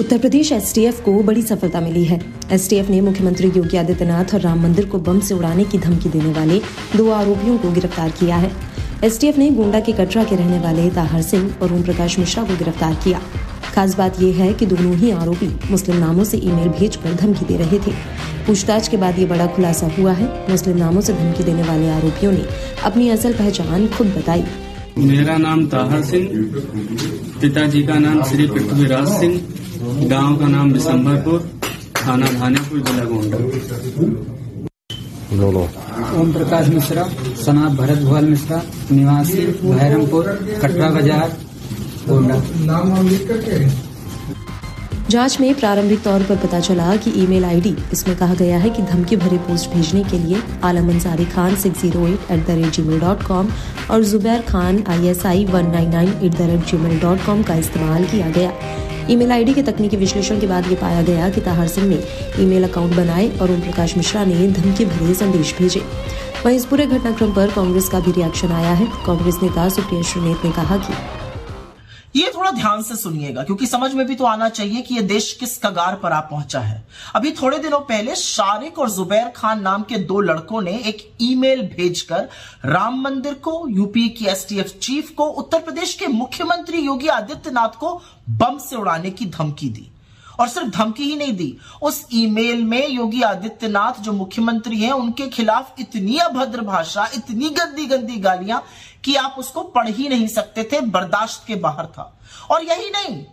Uttar Pradesh STF को बड़ी सफलता मिली है। एसटीएफ ने मुख्यमंत्री योगी आदित्यनाथ और राम मंदिर को बम से उड़ाने की धमकी देने वाले दो आरोपियों को गिरफ़्तार किया है। एसटीएफ ने गोंडा के कटरा के रहने वाले ताहर सिंह और ओम प्रकाश मिश्रा को गिरफ़्तार किया। खास बात यह है कि दोनों ही आरोपी मुस्लिम नामों से ईमेल भेजकर धमकी दे रहे थे। पूछताछ के बाद ये बड़ा खुलासा हुआ है। मुस्लिम नामों से धमकी देने वाले आरोपियों ने अपनी असल पहचान खुद बताई। मेरा नाम ताहर सिंह, पिताजी का नाम श्री पृथ्वीराज सिंह गाँव का नाम बिशंबरपुर थाना धानेपुर जिला गोंडा। ओम प्रकाश मिश्रा सनात भरत भुवल मिश्रा निवासी भैरमपुर कटरा बाज़ार गोंडा। जाँच में प्रारंभिक तौर पर पता चला कि ईमेल आईडी इसमें कहा गया है कि धमकी भरे पोस्ट भेजने के लिए Alam Ansari Khan six zero eight at the rate gmail dot com और Zubair Khan I S I one nine nine at the rate gmail dot com का इस्तेमाल किया गया। ईमेल आईडी के तकनीकी विश्लेषण के बाद ये पाया गया कि ताहर सिंह ने ईमेल अकाउंट बनाए और ओम प्रकाश मिश्रा ने धमकी भरे संदेश भेजे। वहीं इस पूरे घटनाक्रम पर कांग्रेस का भी रिएक्शन आया है। कांग्रेस नेता सुप्रिया श्रीनेत ने कहा कि ये थोड़ा ध्यान से सुनिएगा, क्योंकि समझ में भी तो आना चाहिए कि ये देश किस कगार पर आ पहुँचा है। अभी थोड़े दिनों पहले शारिक और जुबैर खान नाम के दो लड़कों ने एक ईमेल भेजकर राम मंदिर को, यूपी की एसटीएफ चीफ को, उत्तर प्रदेश के मुख्यमंत्री योगी आदित्यनाथ को बम से उड़ाने की धमकी दी। और सिर्फ़ धमकी ही नहीं दी। उस ईमेल में योगी आदित्यनाथ, जो मुख्यमंत्री हैं, उनके खिलाफ इतनी अभद्र भाषा, इतनी गंदी गंदी गालियाँ कि आप उसको पढ़ ही नहीं सकते थे, बर्दाश्त के बाहर था। और यही नहीं,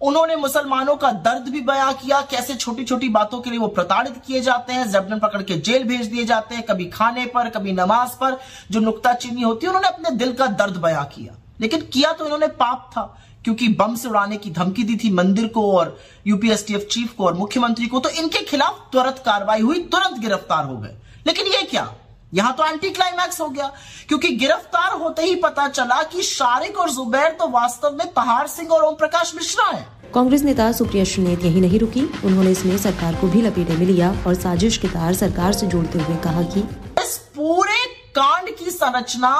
उन्होंने मुसलमानों का दर्द भी बयां किया, कैसे छोटी छोटी बातों के लिए वो प्रताड़ित किए जाते हैं, जबरन पकड़ के जेल भेज दिए जाते हैं, कभी खाने पर, कभी नमाज़ पर, जो नुकताचीनी होती है, उन्होंने अपने दिल का दर्द बयां किया। लेकिन किया तो इन्होंने पाप था क्योंकि बम से उड़ाने की धमकी दी थी मंदिर को और यूपीएसटीएफ चीफ को और मुख्यमंत्री को तो इनके खिलाफ तुरंत कार्रवाई हुई तुरंत गिरफ़्तार हो गए। लेकिन ये क्या? यहाँ तो एंटी क्लाइमैक्स हो गया। क्योंकि गिरफ़्तार होते ही पता चला कि शारिक और जुबैर तो वास्तव में तहार सिंह और ओम प्रकाश मिश्रा है। कांग्रेस नेता सुप्रिया श्रीनेत यही नहीं रुकी। उन्होंने इसमें सरकार को भी लपेटे में लिया और साजिश के तार सरकार से जोड़ते हुए कहा कि इस पूरे कांड की संरचना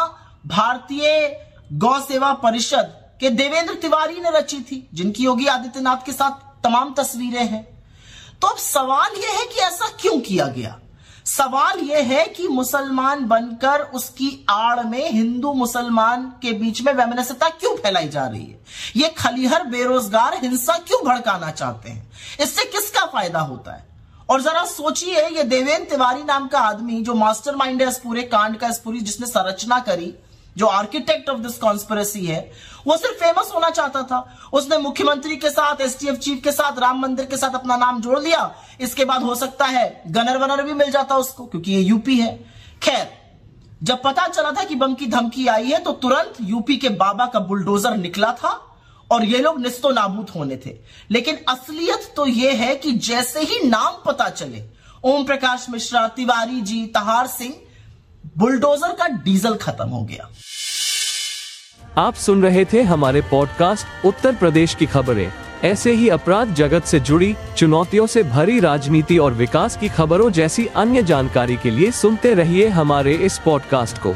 भारतीय गौ सेवा परिषद के देवेंद्र तिवारी ने रची थी, जिनकी योगी आदित्यनाथ के साथ तमाम तस्वीरें हैं। तो अब सवाल यह है कि ऐसा क्यों किया गया? सवाल यह है कि मुसलमान बनकर उसकी आड़ में हिंदू मुसलमान के बीच में वैमनस्यता क्यों फैलाई जा रही है? ये खलीहर बेरोजगार हिंसा क्यों भड़काना चाहते हैं? इससे किसका फ़ायदा होता है? और जरा सोचिए, ये देवेंद्र तिवारी नाम का आदमी जो मास्टरमाइंड है इस पूरे कांड का, इस पूरी जिसने संरचना करी जो आर्किटेक्ट ऑफ़ दिस कॉन्स्परेसी है, वो सिर्फ़ फ़ेमस होना चाहता था। उसने मुख्यमंत्री के साथ एसटीएफ चीफ के साथ, राम मंदिर के साथ अपना नाम जोड़ लिया। इसके बाद हो सकता है गनर वनर भी मिल जाता उसको, क्योंकि ये यूपी है। खैर, जब पता चला था कि बम की धमकी आई है तो तुरंत यूपी के बाबा का बुलडोजर निकला था और ये लोग निस्तो नाबूद होने थे। लेकिन असलियत तो ये है कि जैसे ही नाम पता चले ओम प्रकाश मिश्रा, तिवारी जी, तहार सिंह बुलडोजर का डीजल खत्म हो गया। आप सुन रहे थे हमारे पॉडकास्ट उत्तर प्रदेश की खबरें। ऐसे ही अपराध जगत से जुड़ी चुनौतियों से भरी राजनीति और विकास की खबरों जैसी अन्य जानकारी के लिए सुनते रहिए हमारे इस पॉडकास्ट को।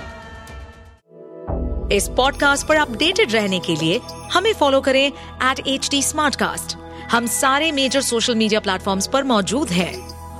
इस पॉडकास्ट पर अपडेटेड रहने के लिए हमें फॉलो करें एट एच डी हम सारे मेजर सोशल मीडिया प्लेटफॉर्म पर मौजूद हैं।